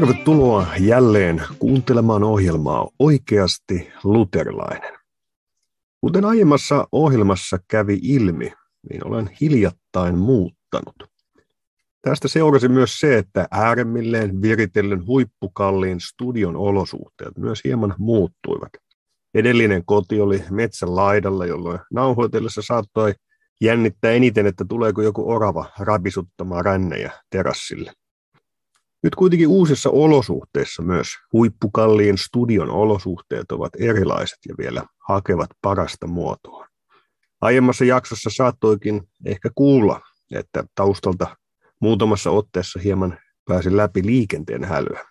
Tervetuloa jälleen kuuntelemaan ohjelmaa Oikeasti luterilainen. Kuten aiemmassa ohjelmassa kävi ilmi, niin olen hiljattain muuttanut. Tästä seurasi myös se, että ääremmilleen viritellen huippukalliin studion olosuhteet myös hieman muuttuivat. Edellinen koti oli metsän laidalla, jolloin nauhoitellessa saattoi jännittää eniten, että tuleeko joku orava rabisuttamaan rännejä terassille. Nyt kuitenkin uusissa olosuhteissa myös huippukalliin studion olosuhteet ovat erilaiset ja vielä hakevat parasta muotoa. Aiemmassa jaksossa saattoikin ehkä kuulla, että taustalta muutamassa otteessa hieman pääsi läpi liikenteen hälyä.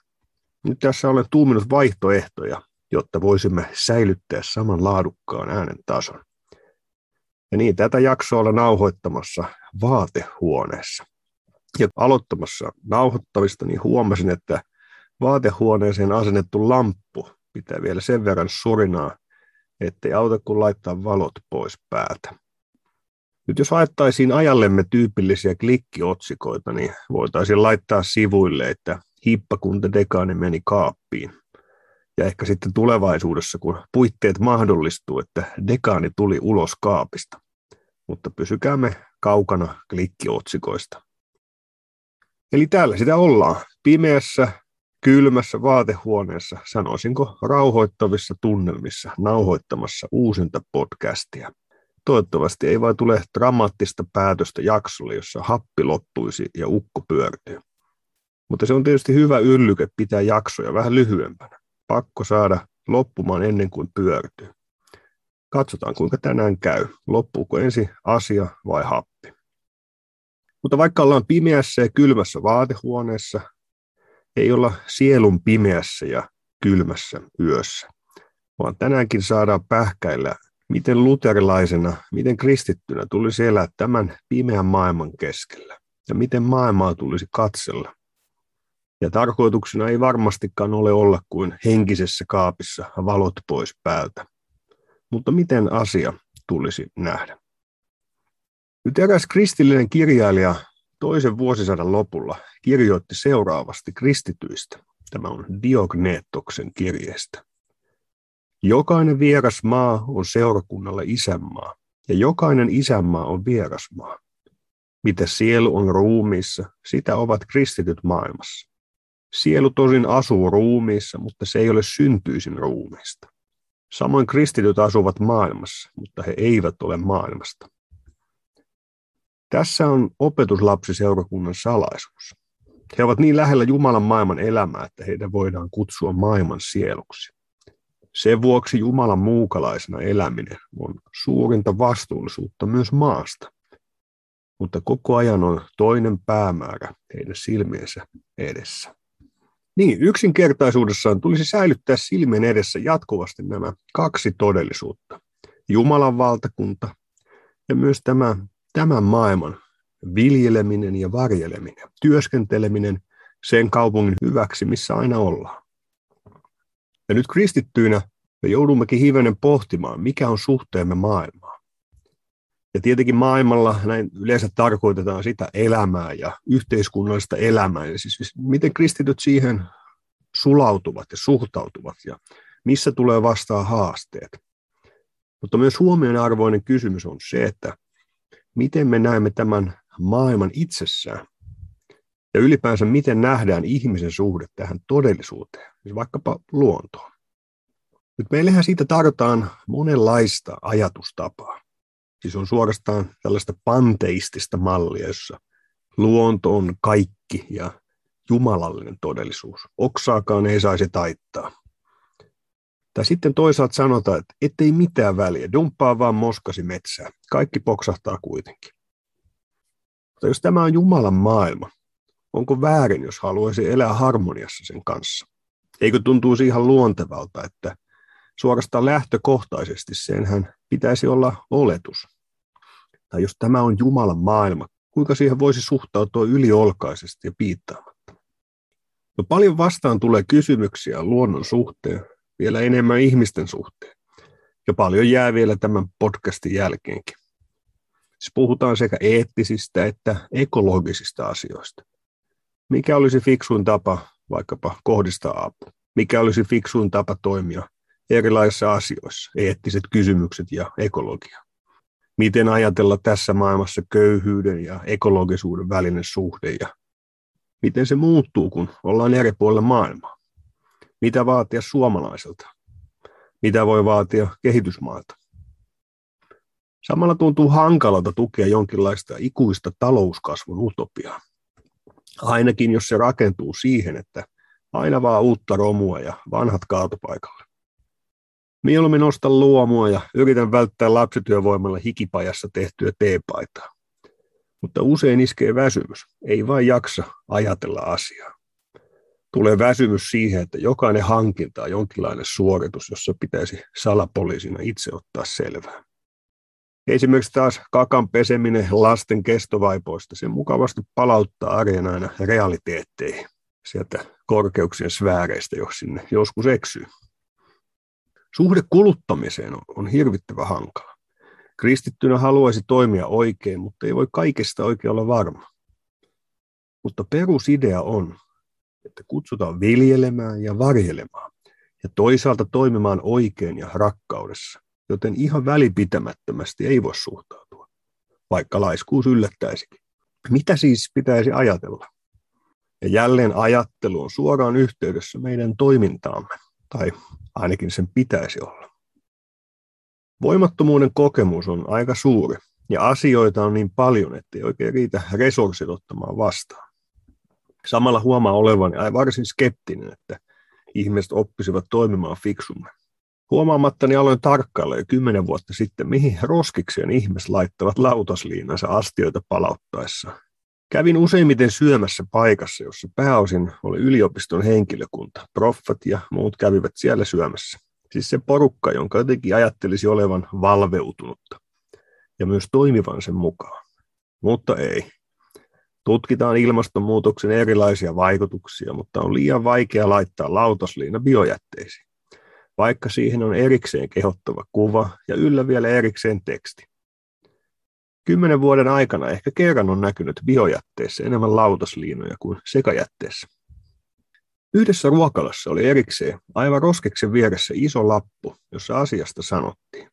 Nyt tässä olen tuuminut vaihtoehtoja, jotta voisimme säilyttää saman laadukkaan äänen tason. Ja niin, tätä jaksoa olen nauhoittamassa vaatehuoneessa. Ja aloittamassa nauhoittamista niin huomasin, että vaatehuoneeseen asennettu lamppu pitää vielä sen verran surinaa, ettei auta kun laittaa valot pois päältä. Nyt jos haettaisiin ajallemme tyypillisiä klikkiotsikoita, niin voitaisiin laittaa sivuille, että hippakunta dekaani meni kaappiin. Ja ehkä sitten tulevaisuudessa, kun puitteet mahdollistuu, että dekaani tuli ulos kaapista. Mutta pysykäämme kaukana klikkiotsikoista. Eli täällä sitä ollaan, pimeässä, kylmässä vaatehuoneessa, sanoisinko rauhoittavissa tunnelmissa, nauhoittamassa uusinta podcastia. Toivottavasti ei vain tule dramaattista päätöstä jaksolle, jossa happi loppuisi ja ukko pyörtyy. Mutta se on tietysti hyvä yllyke pitää jaksoja vähän lyhyempänä. Pakko saada loppumaan ennen kuin pyörtyy. Katsotaan kuinka tänään käy. Loppuuko ensi asia vai happi. Mutta vaikka ollaan pimeässä ja kylmässä vaatehuoneessa, ei olla sielun pimeässä ja kylmässä yössä, vaan tänäänkin saadaan pähkäillä, miten luterilaisena, miten kristittynä tulisi elää tämän pimeän maailman keskellä ja miten maailmaa tulisi katsella. Ja tarkoituksena ei varmastikaan ole olla kuin henkisessä kaapissa valot pois päältä. Mutta miten asia tulisi nähdä? Nyt eräs kristillinen kirjailija toisen vuosisadan lopulla kirjoitti seuraavasti kristityistä. Tämä on Diogneettoksen kirjeestä. Jokainen vieras maa on seurakunnalle isänmaa, ja jokainen isänmaa on vierasmaa. Mitä sielu on ruumiissa, sitä ovat kristityt maailmassa. Sielu tosin asuu ruumiissa, mutta se ei ole syntyisin ruumiista. Samoin kristityt asuvat maailmassa, mutta he eivät ole maailmasta. Tässä on opetuslapsiseurakunnan salaisuus. He ovat niin lähellä Jumalan maailman elämää, että heitä voidaan kutsua maailman sieluksi. Sen vuoksi Jumalan muukalaisena eläminen on suurinta vastuullisuutta myös maasta. Mutta koko ajan on toinen päämäärä heidän silmiensä edessä. Niin, yksinkertaisuudessaan tulisi säilyttää silmien edessä jatkuvasti nämä kaksi todellisuutta. Jumalan valtakunta ja myös tämä tämän maailman viljeleminen ja varjeleminen, työskenteleminen sen kaupungin hyväksi, missä aina ollaan. Ja nyt kristittyinä me joudummekin hivenen pohtimaan, mikä on suhteemme maailmaan. Ja tietenkin maailmalla näin yleensä tarkoitetaan sitä elämää ja yhteiskunnallista elämää. Ja siis, siis miten kristityt siihen sulautuvat ja suhtautuvat ja missä tulee vastaan haasteet. Mutta myös huomionarvoinen kysymys on se, että miten me näemme tämän maailman itsessään ja ylipäänsä miten nähdään ihmisen suhde tähän todellisuuteen, siis vaikkapa luontoon. Nyt meillähän siitä tarvitaan monenlaista ajatustapaa. Siis on suorastaan tällaista panteistista mallia, jossa luonto on kaikki ja jumalallinen todellisuus. Oksaakaan ei saisi taittaa. Tai sitten toisaalta sanotaan, että ettei mitään väliä, dumppaa vaan moskasi metsää. Kaikki poksahtaa kuitenkin. Mutta jos tämä on Jumalan maailma, onko väärin, jos haluaisi elää harmoniassa sen kanssa? Eikö tuntuisi ihan luontevalta, että suorastaan lähtökohtaisesti senhän pitäisi olla oletus? Tai jos tämä on Jumalan maailma, kuinka siihen voisi suhtautua yliolkaisesti ja piittaamatta? No paljon vastaan tulee kysymyksiä luonnon suhteen, vielä enemmän ihmisten suhteen. Ja paljon jää vielä tämän podcastin jälkeenkin. Siis puhutaan sekä eettisistä että ekologisista asioista. Mikä olisi fiksuin tapa vaikkapa kohdistaa apu? Mikä olisi fiksuin tapa toimia erilaisissa asioissa, eettiset kysymykset ja ekologia? Miten ajatella tässä maailmassa köyhyyden ja ekologisuuden välinen suhde ja miten se muuttuu, kun ollaan eri puolilla maailmaa? Mitä vaatia suomalaiselta? Mitä voi vaatia kehitysmailta? Samalla tuntuu hankalalta tukea jonkinlaista ikuista talouskasvun utopiaa. Ainakin jos se rakentuu siihen, että aina vaan uutta romua ja vanhat kaatopaikalle. Mieluummin ostan luomua ja yritän välttää lapsityövoimalla hikipajassa tehtyä teepaitaa. Mutta usein iskee väsymys, ei vain jaksa ajatella asiaa. Tulee väsymys siihen, että jokainen hankinta on jonkinlainen suoritus, jossa pitäisi salapoliisina itse ottaa selvää. Esimerkiksi taas kakan peseminen lasten kestovaipoista, se mukavasti palauttaa arjen aina realiteetteihin sieltä korkeuksien sfääreistä, jos sinne joskus eksyy. Suhde kuluttamiseen on, on hirvittävä hankala. Kristittynä haluaisi toimia oikein, mutta ei voi kaikesta oikein olla varma. Mutta perusidea on, että kutsutaan viljelemään ja varjelemaan ja toisaalta toimimaan oikein ja rakkaudessa joten ihan välipitämättömästi ei voi suhtautua, vaikka laiskuus yllättäisikin. Mitä siis pitäisi ajatella? Ja jälleen ajattelu on suoraan yhteydessä meidän toimintaamme, tai ainakin sen pitäisi olla. Voimattomuuden kokemus on aika suuri, ja asioita on niin paljon, ettei oikein riitä resurssit ottamaan vastaan. Samalla huomaa olevani varsin skeptinen, että ihmiset oppisivat toimimaan fiksummin. Huomaamattani aloin tarkkailla jo kymmenen vuotta sitten, mihin roskikseen ihmiset laittavat lautasliinansa astioita palauttaessa. Kävin useimmiten syömässä paikassa, jossa pääosin oli yliopiston henkilökunta. Proffat ja muut kävivät siellä syömässä. Siis se porukka, jonka jotenkin ajattelisi olevan valveutunutta ja myös toimivan sen mukaan. Mutta ei. Tutkitaan ilmastonmuutoksen erilaisia vaikutuksia, mutta on liian vaikea laittaa lautasliina biojätteisiin vaikka siihen on erikseen kehottava kuva ja yllä vielä erikseen teksti. Kymmenen vuoden aikana ehkä kerran on näkynyt biojätteessä enemmän lautasliinoja kuin sekajätteessä. Yhdessä ruokalassa oli erikseen aivan roskeksen vieressä iso lappu, jossa asiasta sanottiin.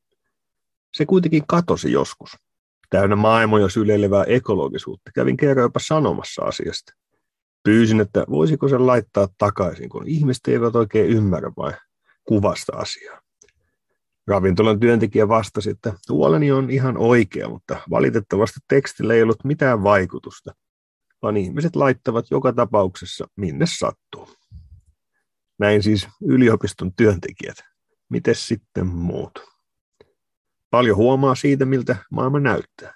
Se kuitenkin katosi joskus. Täynnä maailmoja syleilevää ekologisuutta kävin kerran jopa sanomassa asiasta. Pyysin, että voisiko se laittaa takaisin, kun ihmiset eivät oikein ymmärrä vai kuvasta asiaa. Ravintolan työntekijä vastasi, että huoleni on ihan oikea, mutta valitettavasti tekstillä ei ollut mitään vaikutusta, vaan ihmiset laittavat joka tapauksessa minne sattuu. Näin siis yliopiston työntekijät. Mites sitten muut? Paljon huomaa siitä, miltä maailma näyttää.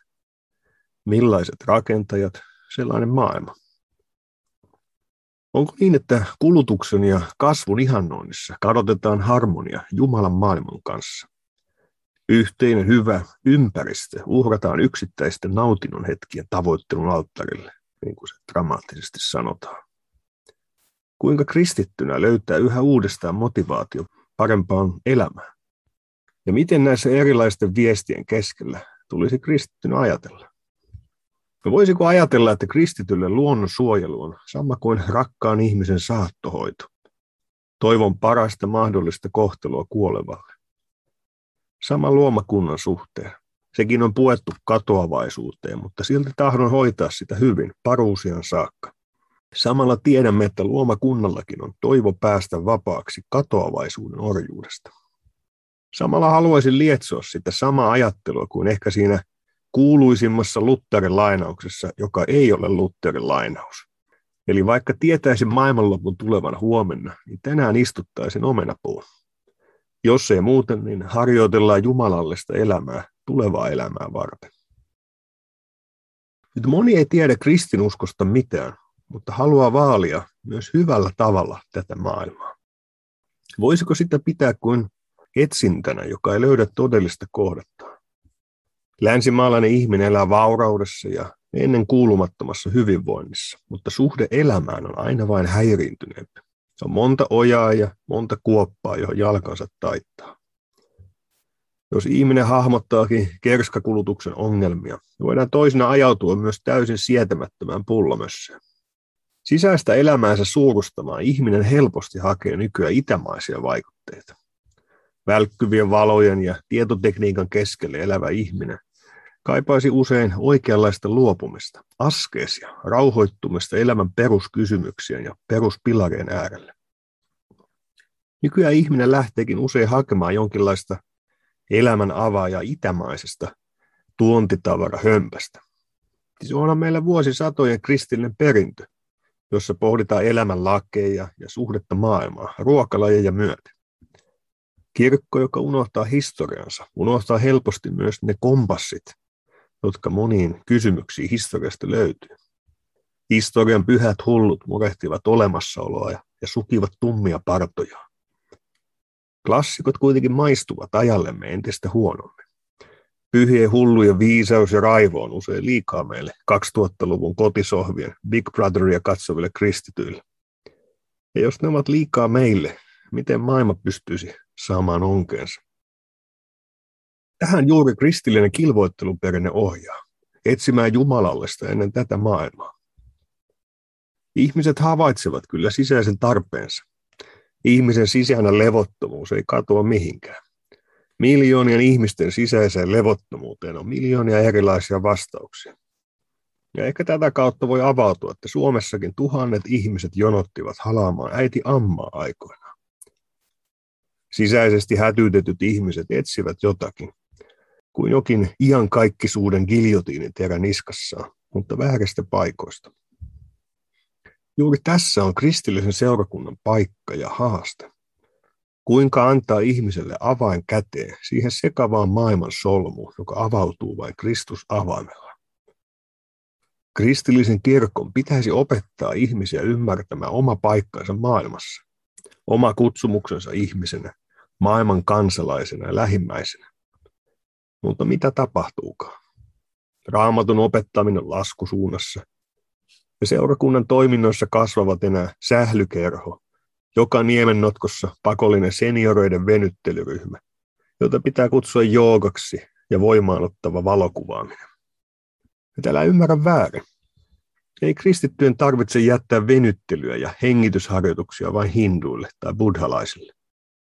Millaiset rakentajat, sellainen maailma. Onko niin, että kulutuksen ja kasvun ihannoinnissa kadotetaan harmonia Jumalan maailman kanssa? Yhteinen hyvä ympäristö uhrataan yksittäisten nautinnon hetkien tavoittelun alttarille, niin kuin se dramaattisesti sanotaan. Kuinka kristittynä löytää yhä uudestaan motivaatio parempaan elämään? Ja miten näissä erilaisten viestien keskellä tulisi kristittynä ajatella? No voisiko ajatella, että kristitylle luonnonsuojelu on sama kuin rakkaan ihmisen saattohoito? Toivon parasta mahdollista kohtelua kuolevalle. Sama luomakunnan suhteen. Sekin on puettu katoavaisuuteen, mutta silti tahdon hoitaa sitä hyvin, paruusian saakka. Samalla tiedämme, että luomakunnallakin on toivo päästä vapaaksi katoavaisuuden orjuudesta. Samalla haluaisin lietsoa sitä samaa ajattelua kuin ehkä siinä kuuluisimmassa Lutherin lainauksessa, joka ei ole Lutherin lainaus. Eli vaikka tietäisin maailmanlopun tulevan huomenna, niin tänään istuttaisin omenapuun. Jos ei muuten, niin harjoitellaan jumalallista elämää tulevaa elämää varten. Nyt moni ei tiedä kristinuskosta mitään, mutta haluaa vaalia myös hyvällä tavalla tätä maailmaa. Voisiko sitä pitää kuin etsintänä, joka ei löydä todellista kohdetta? Länsimaalainen ihminen elää vauraudessa ja ennen kuulumattomassa hyvinvoinnissa, mutta suhde elämään on aina vain häiriintyneempi. Se on monta ojaa ja monta kuoppaa, johon jalkansa taittaa. Jos ihminen hahmottaakin kerskakulutuksen ongelmia, voidaan toisena ajautua myös täysin sietämättömään pullomössään. Sisäistä elämäänsä suurustamaan ihminen helposti hakee nykyään itämaisia vaikutteita. Välkkyvien valojen ja tietotekniikan keskelle elävä ihminen kaipaisi usein oikeanlaista luopumista, askeesia, rauhoittumista elämän peruskysymyksien ja peruspilarien äärelle. Nykyään ihminen lähteekin usein hakemaan jonkinlaista elämän avaaja itämaisesta tuontitavara hömpästä. Se on meillä vuosisatojen kristillinen perintö, jossa pohditaan elämän lakeja ja suhdetta maailmaa, ruokalajeja myöten. Kirkko, joka unohtaa historiansa, unohtaa helposti myös ne kompassit, jotka moniin kysymyksiin historiasta löytyy. Historian pyhät hullut murehtivat olemassaoloa ja, sukivat tummia partoja. Klassikot kuitenkin maistuvat ajallemme entistä huonommin. Pyhien hullujen viisaus ja raivo on usein liikaa meille 2000-luvun kotisohvien Big Brotheria katsoville kristityille. Ja jos ne ovat liikaa meille, miten maailma pystyisi saamaan onkeensa? Tähän juuri kristillinen kilvoitteluperinne ohjaa, etsimään Jumalallista ennen tätä maailmaa. Ihmiset havaitsevat kyllä sisäisen tarpeensa. Ihmisen sisäinen levottomuus ei katoa mihinkään. Miljoonien ihmisten sisäiseen levottomuuteen on miljoonia erilaisia vastauksia. Ja ehkä tätä kautta voi avautua, että Suomessakin tuhannet ihmiset jonottivat halaamaan äiti ammaa aikoinaan. Sisäisesti hätyytetyt ihmiset etsivät jotakin, kuin jokin kaikkisuuden giljotiinin terä niskassaan, mutta vääristä paikoista. Juuri tässä on kristillisen seurakunnan paikka ja haaste. Kuinka antaa ihmiselle avain käteen siihen sekavaan maailman solmuun, joka avautuu vain Kristus avaimella. Kristillisen kirkon pitäisi opettaa ihmisiä ymmärtämään oma paikkansa maailmassa, oma kutsumuksensa ihmisenä, maailman kansalaisena ja lähimmäisenä. Mutta mitä tapahtuukaan? Raamatun opettaminen laskusuunnassa. Ja seurakunnan toiminnoissa kasvavat enää sählykerho, joka niemennotkossa pakollinen senioreiden venyttelyryhmä, jota pitää kutsua joogaksi ja voimaanottava valokuvaaminen. Ja älä ymmärrä väärin. Ei kristittyjen tarvitse jättää venyttelyä ja hengitysharjoituksia vain hinduille tai buddhalaisille.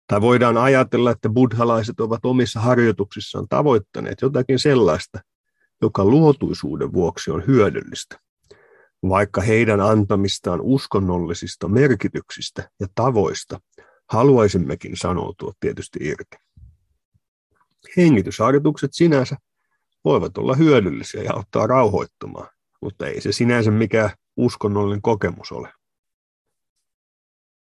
Tai voidaan ajatella, että buddhalaiset ovat omissa harjoituksissaan tavoittaneet jotakin sellaista, joka luotuisuuden vuoksi on hyödyllistä, vaikka heidän antamistaan uskonnollisista merkityksistä ja tavoista haluaisimmekin sanoutua tietysti irti. Hengitysharjoitukset sinänsä voivat olla hyödyllisiä ja auttaa rauhoittumaan, mutta ei se sinänsä mikään uskonnollinen kokemus ole.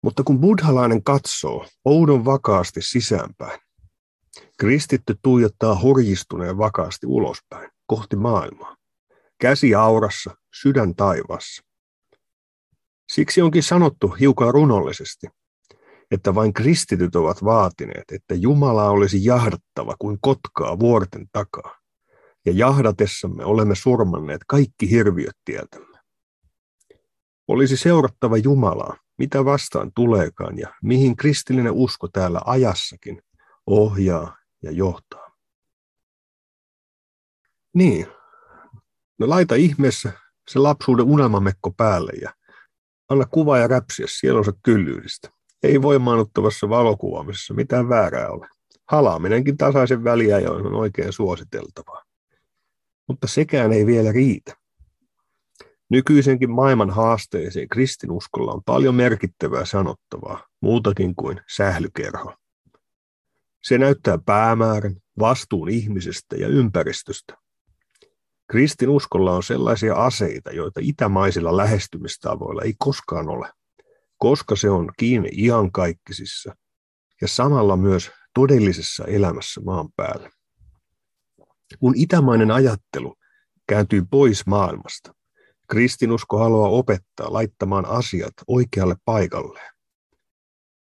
Mutta kun buddhalainen katsoo oudon vakaasti sisäänpäin, kristitty tuijottaa hurjistuneen vakaasti ulospäin, kohti maailmaa. Käsi aurassa, sydän taivaassa. Siksi onkin sanottu hiukan runollisesti, että vain kristityt ovat vaatineet, että Jumala olisi jahdattava kuin kotkaa vuorten takaa, ja jahdatessamme olemme surmanneet kaikki hirviöt tieltämme. Olisi seurattava Jumalaa, mitä vastaan tuleekaan ja mihin kristillinen usko täällä ajassakin ohjaa ja johtaa. Niin, no laita ihmeessä se lapsuuden unelmamekko päälle ja anna kuva ja räpsiä sielunsa kyllyydistä. Ei voimaannuttavassa valokuvaamisessa mitään väärää ole. Halaaminenkin tasaisen väliajoin on oikein suositeltavaa. Mutta sekään ei vielä riitä. Nykyisenkin maailman haasteisiin kristinuskolla on paljon merkittävää sanottavaa, muutakin kuin sählykerho. Se näyttää päämäärän, vastuun ihmisestä ja ympäristöstä. Kristinuskolla on sellaisia aseita, joita itämaisilla lähestymistavoilla ei koskaan ole, koska se on kiinni iankaikkisissa ja samalla myös todellisessa elämässä maan päällä. Kun itämainen ajattelu kääntyy pois maailmasta, Kristinusko haluaa opettaa laittamaan asiat oikealle paikalle.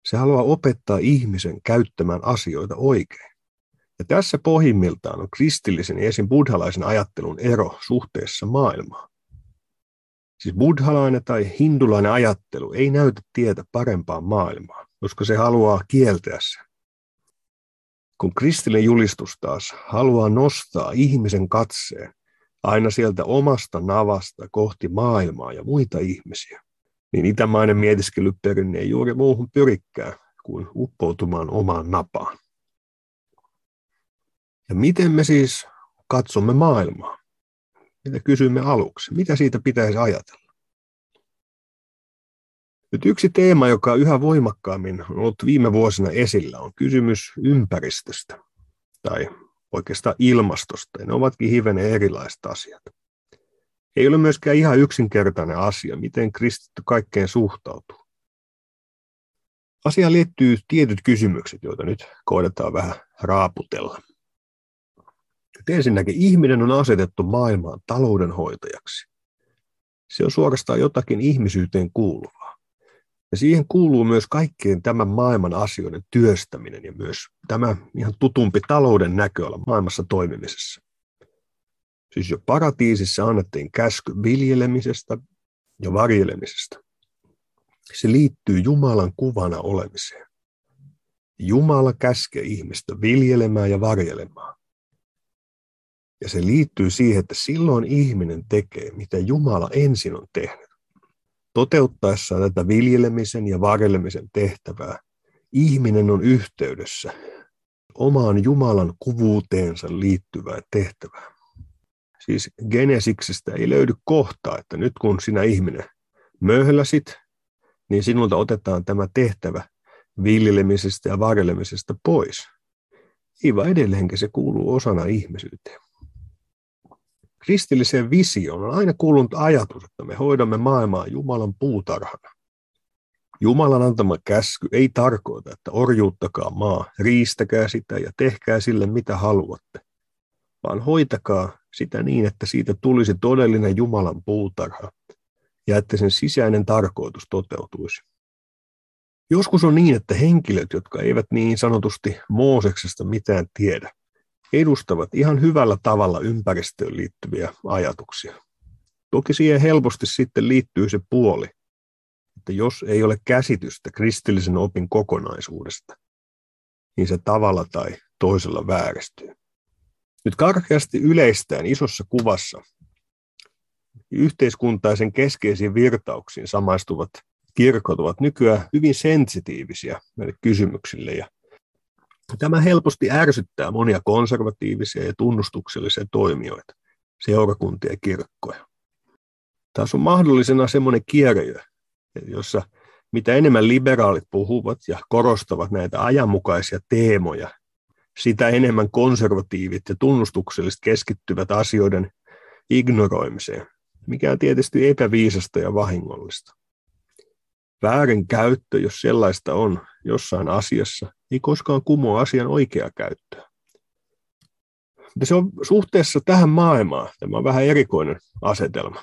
Se haluaa opettaa ihmisen käyttämään asioita oikein. Ja tässä pohjimmiltaan on kristillisen ja esim. buddhalaisen ajattelun ero suhteessa maailmaan. Siis buddhalainen tai hindulainen ajattelu ei näytä tietä parempaan maailmaan, koska se haluaa kieltää sen. Kun kristillinen julistus taas haluaa nostaa ihmisen katseen aina sieltä omasta navasta kohti maailmaa ja muita ihmisiä, niin itämainen mietiskelyperinne ei juuri muuhun pyrikään kuin uppoutumaan omaan napaan. Ja miten me siis katsomme maailmaa? Mitä kysymme aluksi? Mitä siitä pitäisi ajatella? Nyt yksi teema, joka yhä voimakkaammin on ollut viime vuosina esillä, on kysymys ympäristöstä tai oikeastaan ilmastosta. Ja ne ovatkin hivenen erilaiset asiat. Ei ole myöskään ihan yksinkertainen asia, miten kristitty kaikkeen suhtautuu. Asiaan liittyy tietyt kysymykset, joita nyt koetetaan vähän raaputella. Et ensinnäkin ihminen on asetettu maailmaan taloudenhoitajaksi. Se on suorastaan jotakin ihmisyyteen kuuluvaa. Ja siihen kuuluu myös kaikkien tämän maailman asioiden työstäminen ja myös tämä ihan tutumpi talouden näköala maailmassa toimimisessa. Siis jo paratiisissa annettiin käsky viljelemisestä ja varjelemisesta. Se liittyy Jumalan kuvana olemiseen. Jumala käskee ihmistä viljelemään ja varjelemaan. Ja se liittyy siihen, että silloin ihminen tekee, mitä Jumala ensin on tehnyt. Toteuttaessaan tätä viljelemisen ja varjelemisen tehtävää, ihminen on yhteydessä omaan Jumalan kuvuuteensa liittyvään tehtävään. Siis Genesiksestä ei löydy kohtaa, että nyt kun sinä ihminen möhläsit, niin sinulta otetaan tämä tehtävä viljelemisestä ja varjelemisesta pois. Ei vaan edelleenkin se kuuluu osana ihmisyyteen. Kristilliseen visioon on aina kuulunut ajatus, että me hoidamme maailmaa Jumalan puutarhana. Jumalan antama käsky ei tarkoita, että orjuuttakaa maa, riistäkää sitä ja tehkää sille mitä haluatte, vaan hoitakaa sitä niin, että siitä tulisi todellinen Jumalan puutarha ja että sen sisäinen tarkoitus toteutuisi. Joskus on niin, että henkilöt, jotka eivät niin sanotusti Mooseksesta mitään tiedä, edustavat ihan hyvällä tavalla ympäristöön liittyviä ajatuksia. Toki siihen helposti sitten liittyy se puoli, että jos ei ole käsitystä kristillisen opin kokonaisuudesta, niin se tavalla tai toisella vääristyy. Nyt karkeasti yleistään isossa kuvassa yhteiskuntaisen keskeisiin virtauksiin samaistuvat kirkot ovat nykyään hyvin sensitiivisiä näille kysymyksille ja Tämä helposti ärsyttää monia konservatiivisia ja tunnustuksellisia toimijoita, seurakuntia ja kirkkoja. Taas on mahdollisena semmoinen kierre, jossa mitä enemmän liberaalit puhuvat ja korostavat näitä ajanmukaisia teemoja, sitä enemmän konservatiivit ja tunnustukselliset keskittyvät asioiden ignoroimiseen, mikä on tietysti epäviisasta ja vahingollista. Väärin käyttö, jos sellaista on jossain asiassa, ei koskaan kumoa asian oikeaa käyttöä. Mutta se on suhteessa tähän maailmaan, tämä on vähän erikoinen asetelma.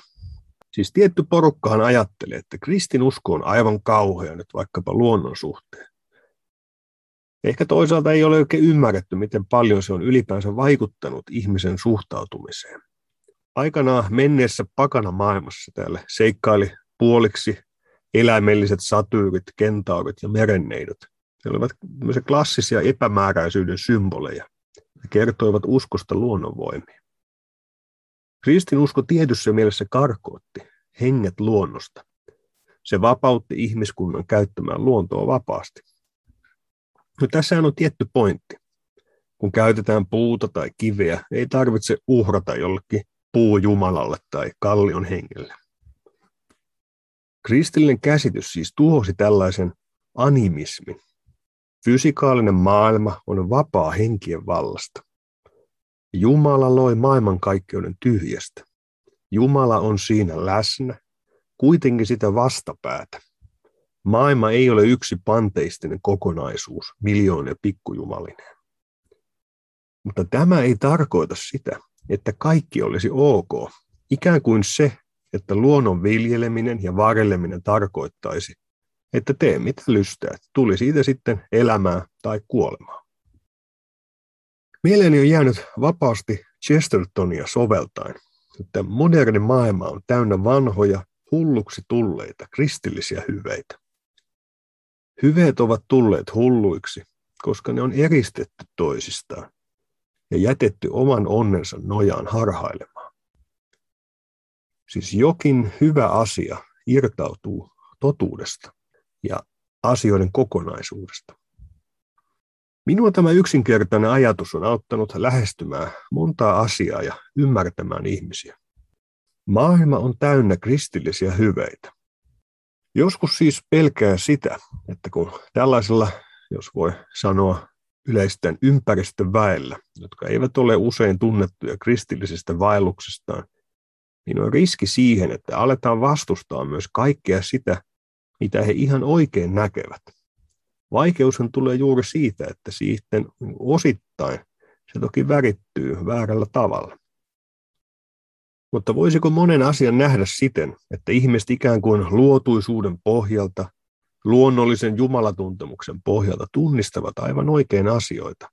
Siis tietty porukkahan ajattelee, että kristinusko on aivan kauhea nyt vaikkapa luonnon suhteen. Ehkä toisaalta ei ole oikein ymmärretty, miten paljon se on ylipäänsä vaikuttanut ihmisen suhtautumiseen. Aikanaan menneessä pakana maailmassa täällä seikkaili puoliksi eläimelliset satyyrit, kentaurit ja merenneidot. Ne olivat klassisia epämääräisyyden symboleja ja kertoivat uskosta luonnonvoimiin. Kristinusko tietyssä mielessä karkootti henget luonnosta. Se vapautti ihmiskunnan käyttämään luontoa vapaasti. No, tässä on tietty pointti. Kun käytetään puuta tai kiveä, ei tarvitse uhrata jollekin puujumalalle tai kallion hengelle. Kristillinen käsitys siis tuhosi tällaisen animismin. Fysikaalinen maailma on vapaa henkien vallasta. Jumala loi maailmankaikkeuden tyhjästä. Jumala on siinä läsnä, kuitenkin sitä vastapäätä. Maailma ei ole yksi panteistinen kokonaisuus, miljoonia pikkujumalineen. Mutta tämä ei tarkoita sitä, että kaikki olisi ok. Ikään kuin se, että luonnon viljeleminen ja varjeleminen tarkoittaisi, että tee mitä lystää, tuli siitä sitten elämää tai kuolemaa. Mieleeni on jäänyt vapaasti Chestertonia soveltain, että moderni maailma on täynnä vanhoja, hulluksi tulleita kristillisiä hyveitä. Hyveet ovat tulleet hulluiksi, koska ne on eristetty toisistaan ja jätetty oman onnensa nojaan harhailemaan. Siis jokin hyvä asia irtautuu totuudesta ja asioiden kokonaisuudesta. Minua tämä yksinkertainen ajatus on auttanut lähestymään montaa asiaa ja ymmärtämään ihmisiä. Maailma on täynnä kristillisiä hyveitä. Joskus siis pelkää sitä, että kun tällaisella, jos voi sanoa, yleisten ympäristöväellä, jotka eivät ole usein tunnettuja kristillisistä vaelluksistaan, niin on riski siihen, että aletaan vastustaa myös kaikkea sitä, mitä he ihan oikein näkevät. Vaikeushan tulee juuri siitä, että sitten osittain se toki värittyy väärällä tavalla. Mutta voisiko monen asian nähdä siten, että ihmiset ikään kuin luotuisuuden pohjalta, luonnollisen jumalatuntemuksen pohjalta tunnistavat aivan oikein asioita,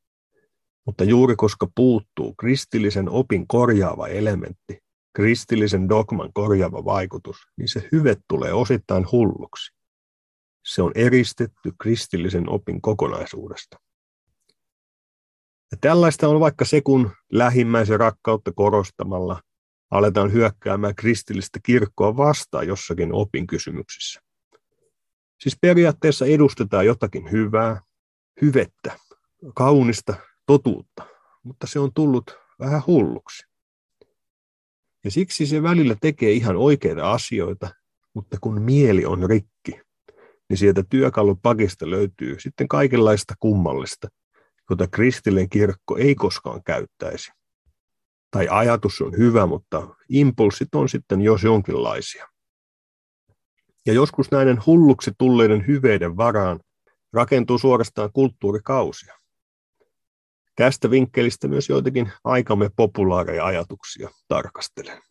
mutta juuri koska puuttuu kristillisen opin korjaava elementti, kristillisen dogman korjaava vaikutus, niin se hyve tulee osittain hulluksi. Se on eristetty kristillisen opin kokonaisuudesta. Ja tällaista on vaikka se, kun lähimmäisen rakkautta korostamalla aletaan hyökkäämään kristillistä kirkkoa vastaan jossakin opin kysymyksissä. Siis periaatteessa edustetaan jotakin hyvää, hyvettä, kaunista, totuutta, mutta se on tullut vähän hulluksi. Ja siksi se välillä tekee ihan oikeita asioita, mutta kun mieli on rikki, niin sieltä työkalupakista löytyy sitten kaikenlaista kummallista, jota kristillinen kirkko ei koskaan käyttäisi. Tai ajatus on hyvä, mutta impulssit on sitten jos jonkinlaisia. Ja joskus näiden hulluksi tulleiden hyveiden varaan rakentuu suorastaan kulttuurikausia. Tästä vinkkelistä myös joitakin aikamme populaareja ajatuksia tarkastelen.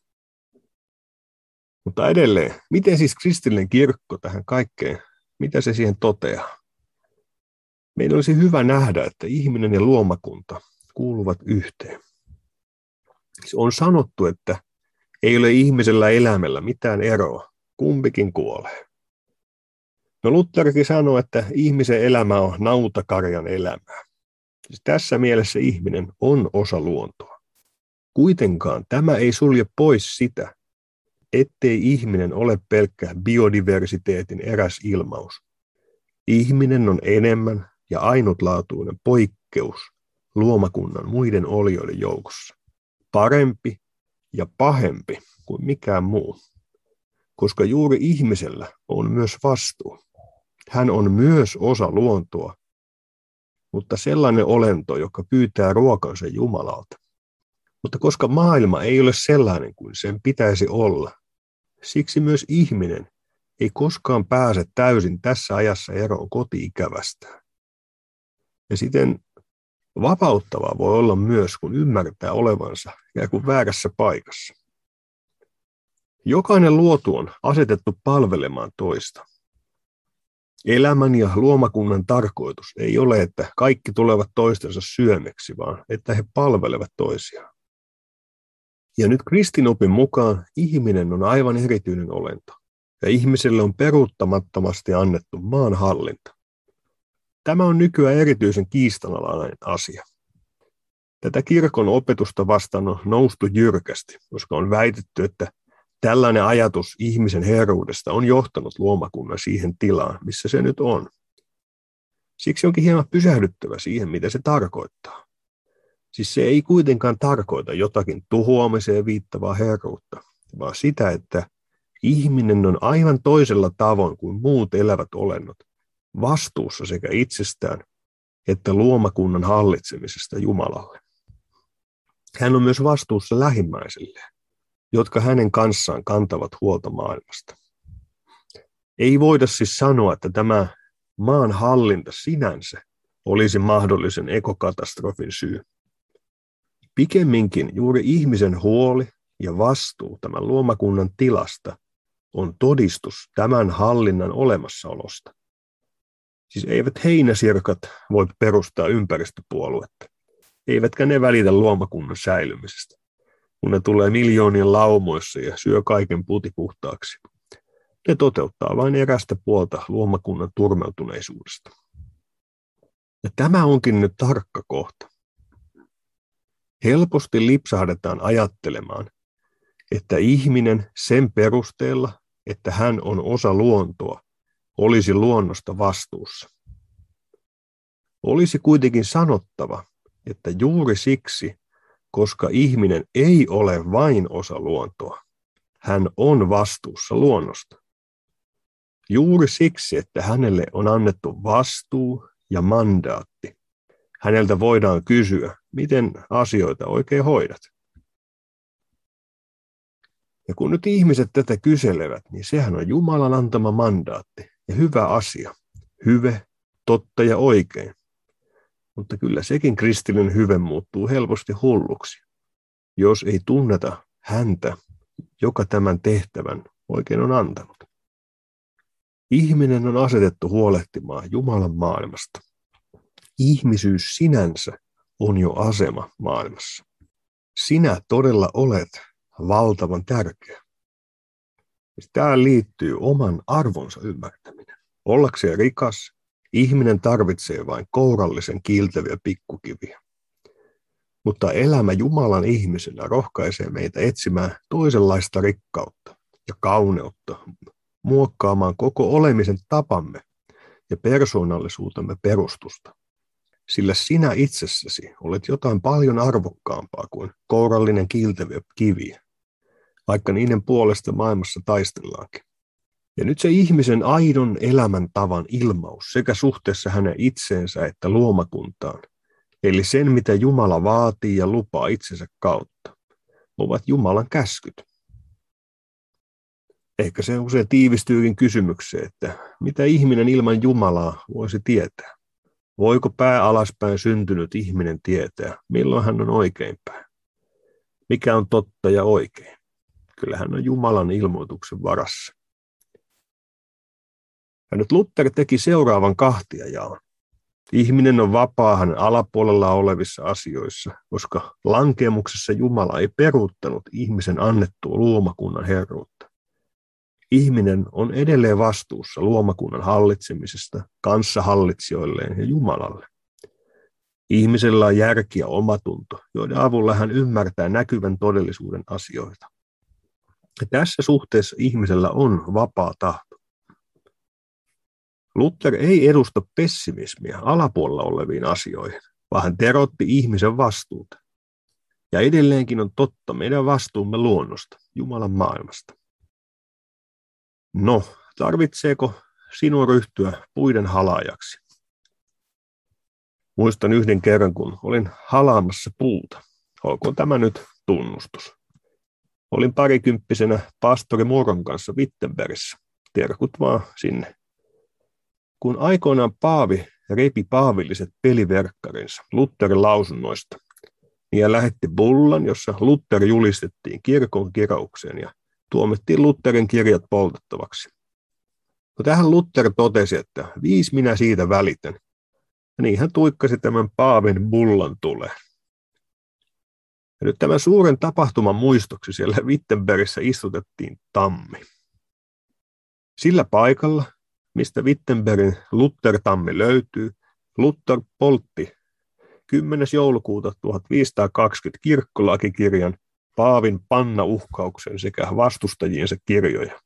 Mutta edelleen, miten siis kristillinen kirkko tähän kaikkeen, mitä se siihen toteaa? Meidän olisi hyvä nähdä, että ihminen ja luomakunta kuuluvat yhteen. On sanottu, että ei ole ihmisellä elämällä mitään eroa, kumpikin kuolee. No Lutherkin sanoi, että ihmisen elämä on nautakarjan elämää. Siis tässä mielessä ihminen on osa luontoa. Kuitenkaan tämä ei sulje pois sitä, ettei ihminen ole pelkkä biodiversiteetin eräs ilmaus. Ihminen on enemmän ja ainutlaatuinen poikkeus luomakunnan muiden olioiden joukossa. Parempi ja pahempi kuin mikään muu. Koska juuri ihmisellä on myös vastuu. Hän on myös osa luontoa mutta sellainen olento, joka pyytää ruokansa Jumalalta. Mutta koska maailma ei ole sellainen kuin sen pitäisi olla, siksi myös ihminen ei koskaan pääse täysin tässä ajassa eroon kotiikävästään. Ja siten vapauttavaa voi olla myös, kun ymmärtää olevansa ja kuin väärässä paikassa. Jokainen luotu on asetettu palvelemaan toista. Elämän ja luomakunnan tarkoitus ei ole, että kaikki tulevat toistensa syömeksi, vaan että he palvelevat toisiaan. Ja nyt kristinopin mukaan ihminen on aivan erityinen olento, ja ihmiselle on peruuttamattomasti annettu maan hallinta. Tämä on nykyään erityisen kiistanalainen asia. Tätä kirkon opetusta vastaan on noustu jyrkästi, koska on väitetty, että Tällainen ajatus ihmisen herruudesta on johtanut luomakunnan siihen tilaan, missä se nyt on. Siksi onkin hieman pysähdyttävä siihen, mitä se tarkoittaa. Siis se ei kuitenkaan tarkoita jotakin tuhoamiseen viittavaa herruutta, vaan sitä, että ihminen on aivan toisella tavoin kuin muut elävät olennot, vastuussa sekä itsestään että luomakunnan hallitsemisesta Jumalalle. Hän on myös vastuussa lähimmäiselleen jotka hänen kanssaan kantavat huolta maailmasta. Ei voida siis sanoa, että tämä maan hallinta sinänsä olisi mahdollisen ekokatastrofin syy. Pikemminkin juuri ihmisen huoli ja vastuu tämän luomakunnan tilasta on todistus tämän hallinnan olemassaolosta. Siis eivät heinäsirkat voi perustaa ympäristöpuoluetta, eivätkä ne välitä luomakunnan säilymisestä kun ne tulee miljoonien laumoissa ja syö kaiken putipuhtaaksi. Ne toteuttaa vain erästä puolta luomakunnan turmeltuneisuudesta. Ja tämä onkin nyt tarkka kohta. Helposti lipsahdetaan ajattelemaan, että ihminen sen perusteella, että hän on osa luontoa, olisi luonnosta vastuussa. Olisi kuitenkin sanottava, että juuri siksi, koska ihminen ei ole vain osa luontoa, hän on vastuussa luonnosta. Juuri siksi, että hänelle on annettu vastuu ja mandaatti, häneltä voidaan kysyä, miten asioita oikein hoidat. Ja kun nyt ihmiset tätä kyselevät, niin sehän on Jumalan antama mandaatti ja hyvä asia. Hyve, totta ja oikein. Mutta kyllä sekin kristillinen hyve muuttuu helposti hulluksi, jos ei tunneta häntä, joka tämän tehtävän oikein on antanut. Ihminen on asetettu huolehtimaan Jumalan maailmasta. Ihmisyys sinänsä on jo asema maailmassa. Sinä todella olet valtavan tärkeä. Tähän liittyy oman arvonsa ymmärtäminen. Ollakseen rikas, ihminen tarvitsee vain kourallisen kiiltäviä pikkukiviä. Mutta elämä Jumalan ihmisenä rohkaisee meitä etsimään toisenlaista rikkautta ja kauneutta, muokkaamaan koko olemisen tapamme ja persoonallisuutemme perustusta. Sillä sinä itsessäsi olet jotain paljon arvokkaampaa kuin kourallinen kiiltäviä kiviä vaikka niiden puolesta maailmassa taistellaankin. Ja nyt se ihmisen aidon elämäntavan ilmaus sekä suhteessa hänen itseensä että luomakuntaan, eli sen mitä Jumala vaatii ja lupaa itsensä kautta, ovat Jumalan käskyt. Ehkä se usein tiivistyykin kysymykseen, että mitä ihminen ilman Jumalaa voisi tietää? Voiko pää alaspäin syntynyt ihminen tietää, milloin hän on oikeinpäin? Mikä on totta ja oikein? Kyllä hän on Jumalan ilmoituksen varassa. Ja nyt Luther teki seuraavan kahtia jaon. Ihminen on vapaa hänen alapuolella olevissa asioissa, koska lankemuksessa Jumala ei peruuttanut ihmisen annettua luomakunnan herruutta. Ihminen on edelleen vastuussa luomakunnan hallitsemisesta kanssahallitsijoilleen ja Jumalalle. Ihmisellä on järki ja omatunto, joiden avulla hän ymmärtää näkyvän todellisuuden asioita. Ja tässä suhteessa ihmisellä on vapaa tahto. Luther ei edusta pessimismiä alapuolella oleviin asioihin, vaan hän terotti ihmisen vastuuta. Ja edelleenkin on totta meidän vastuumme luonnosta, Jumalan maailmasta. No, tarvitseeko sinun ryhtyä puiden halaajaksi? Muistan yhden kerran, kun olin halaamassa puuta. Olkoon tämä nyt tunnustus. Olin parikymppisenä pastori Muron kanssa Wittenbergissä. Terkut vaan sinne. Kun aikoinaan Paavi repi paavilliset peliverkkarinsa Lutherin lausunnoista, niin hän lähetti bullan, jossa Luther julistettiin kirkon kiraukseen ja tuomittiin Lutherin kirjat poltettavaksi. No tähän Luther totesi, että viisi minä siitä välitän. Ja niin hän tuikkasi tämän Paavin bullan tulee. Ja nyt tämän suuren tapahtuman muistoksi siellä Wittenbergissä istutettiin tammi. Sillä paikalla, mistä Wittenbergin Luther-tammi löytyy, Luther poltti 10. joulukuuta 1520 kirkkolakikirjan Paavin panna-uhkauksen sekä vastustajiensa kirjoja.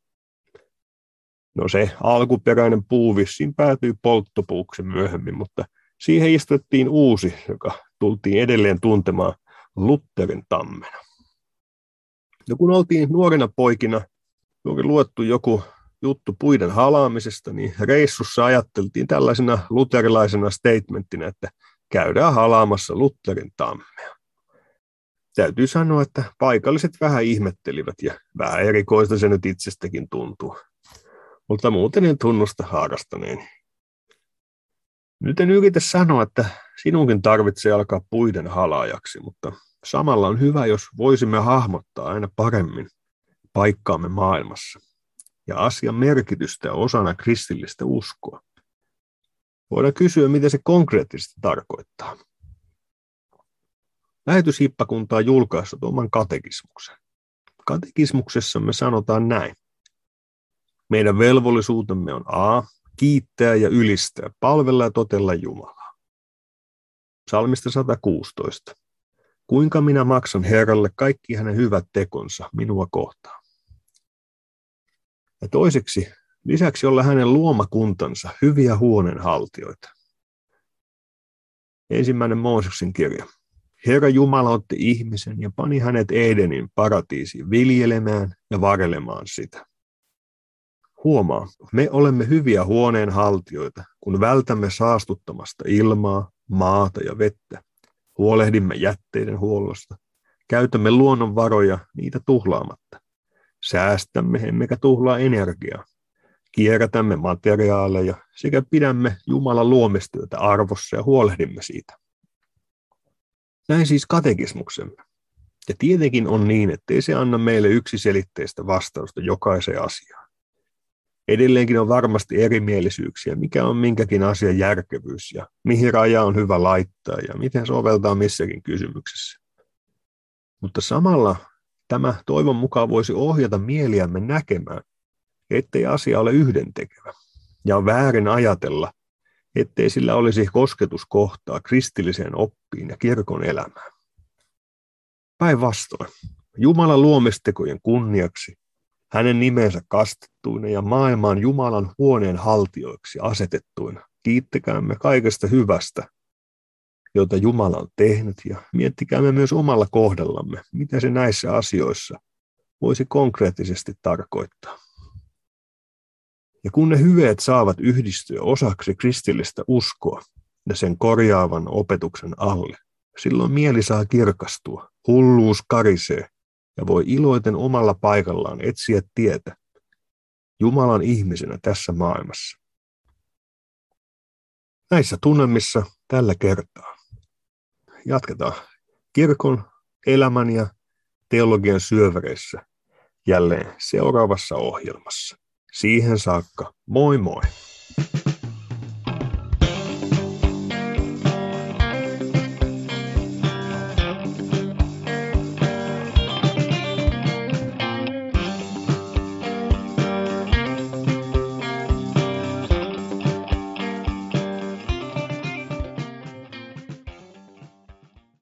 No se alkuperäinen puu vissiin päätyi polttopuuksi myöhemmin, mutta siihen istuttiin uusi, joka tultiin edelleen tuntemaan Lutterin tammena. Ja kun oltiin nuorena poikina, juuri luettu joku juttu puiden halaamisesta, niin reissussa ajatteltiin tällaisena luterilaisena statementtina, että käydään halaamassa Lutterin tammea. Täytyy sanoa, että paikalliset vähän ihmettelivät ja vähän erikoista se nyt itsestäkin tuntuu. Mutta muuten en tunnusta harrastaneeni. Nyt en yritä sanoa, että sinunkin tarvitsee alkaa puiden halaajaksi, mutta samalla on hyvä, jos voisimme hahmottaa aina paremmin paikkaamme maailmassa ja asian merkitystä osana kristillistä uskoa. Voidaan kysyä, mitä se konkreettisesti tarkoittaa. Lähetyshippakunta on julkaissut oman katekismuksen. Katekismuksessa me sanotaan näin. Meidän velvollisuutemme on A kiittää ja ylistää, palvella ja totella Jumalaa. Salmista 116. Kuinka minä maksan Herralle kaikki hänen hyvät tekonsa minua kohtaan? Ja toiseksi Lisäksi olla hänen luomakuntansa hyviä huoneenhaltijoita. Ensimmäinen Mooseksen kirja. Herra Jumala otti ihmisen ja pani hänet Edenin paratiisiin viljelemään ja varelemaan sitä. Huomaa, me olemme hyviä huoneenhaltijoita, kun vältämme saastuttamasta ilmaa, maata ja vettä. Huolehdimme jätteiden huollosta. Käytämme luonnonvaroja niitä tuhlaamatta. Säästämme emmekä tuhlaa energiaa. Kierrätämme materiaaleja sekä pidämme Jumalan luomistyötä arvossa ja huolehdimme siitä. Näin siis katekismuksemme. Ja tietenkin on niin, ettei se anna meille yksiselitteistä vastausta jokaiseen asiaan. Edelleenkin on varmasti erimielisyyksiä, mikä on minkäkin asian järkevyys ja mihin raja on hyvä laittaa ja miten soveltaa missäkin kysymyksessä. Mutta samalla tämä toivon mukaan voisi ohjata mieliämme näkemään, ettei asia ole yhdentekevä. Ja on väärin ajatella, ettei sillä olisi kosketuskohtaa kristilliseen oppiin ja kirkon elämään. Päinvastoin, Jumalan luomistekojen kunniaksi, hänen nimensä kastettuina ja maailman Jumalan huoneen haltioiksi asetettuina, kiittäkäämme kaikesta hyvästä, jota Jumala on tehnyt, ja miettikäämme myös omalla kohdallamme, mitä se näissä asioissa voisi konkreettisesti tarkoittaa. Ja kun ne hyveet saavat yhdistyä osaksi kristillistä uskoa ja sen korjaavan opetuksen alle, silloin mieli saa kirkastua, hulluus karisee ja voi iloiten omalla paikallaan etsiä tietä Jumalan ihmisenä tässä maailmassa. Näissä tunnelmissa tällä kertaa. Jatketaan kirkon, elämän ja teologian syövereissä jälleen seuraavassa ohjelmassa. Siihen saakka, moi moi!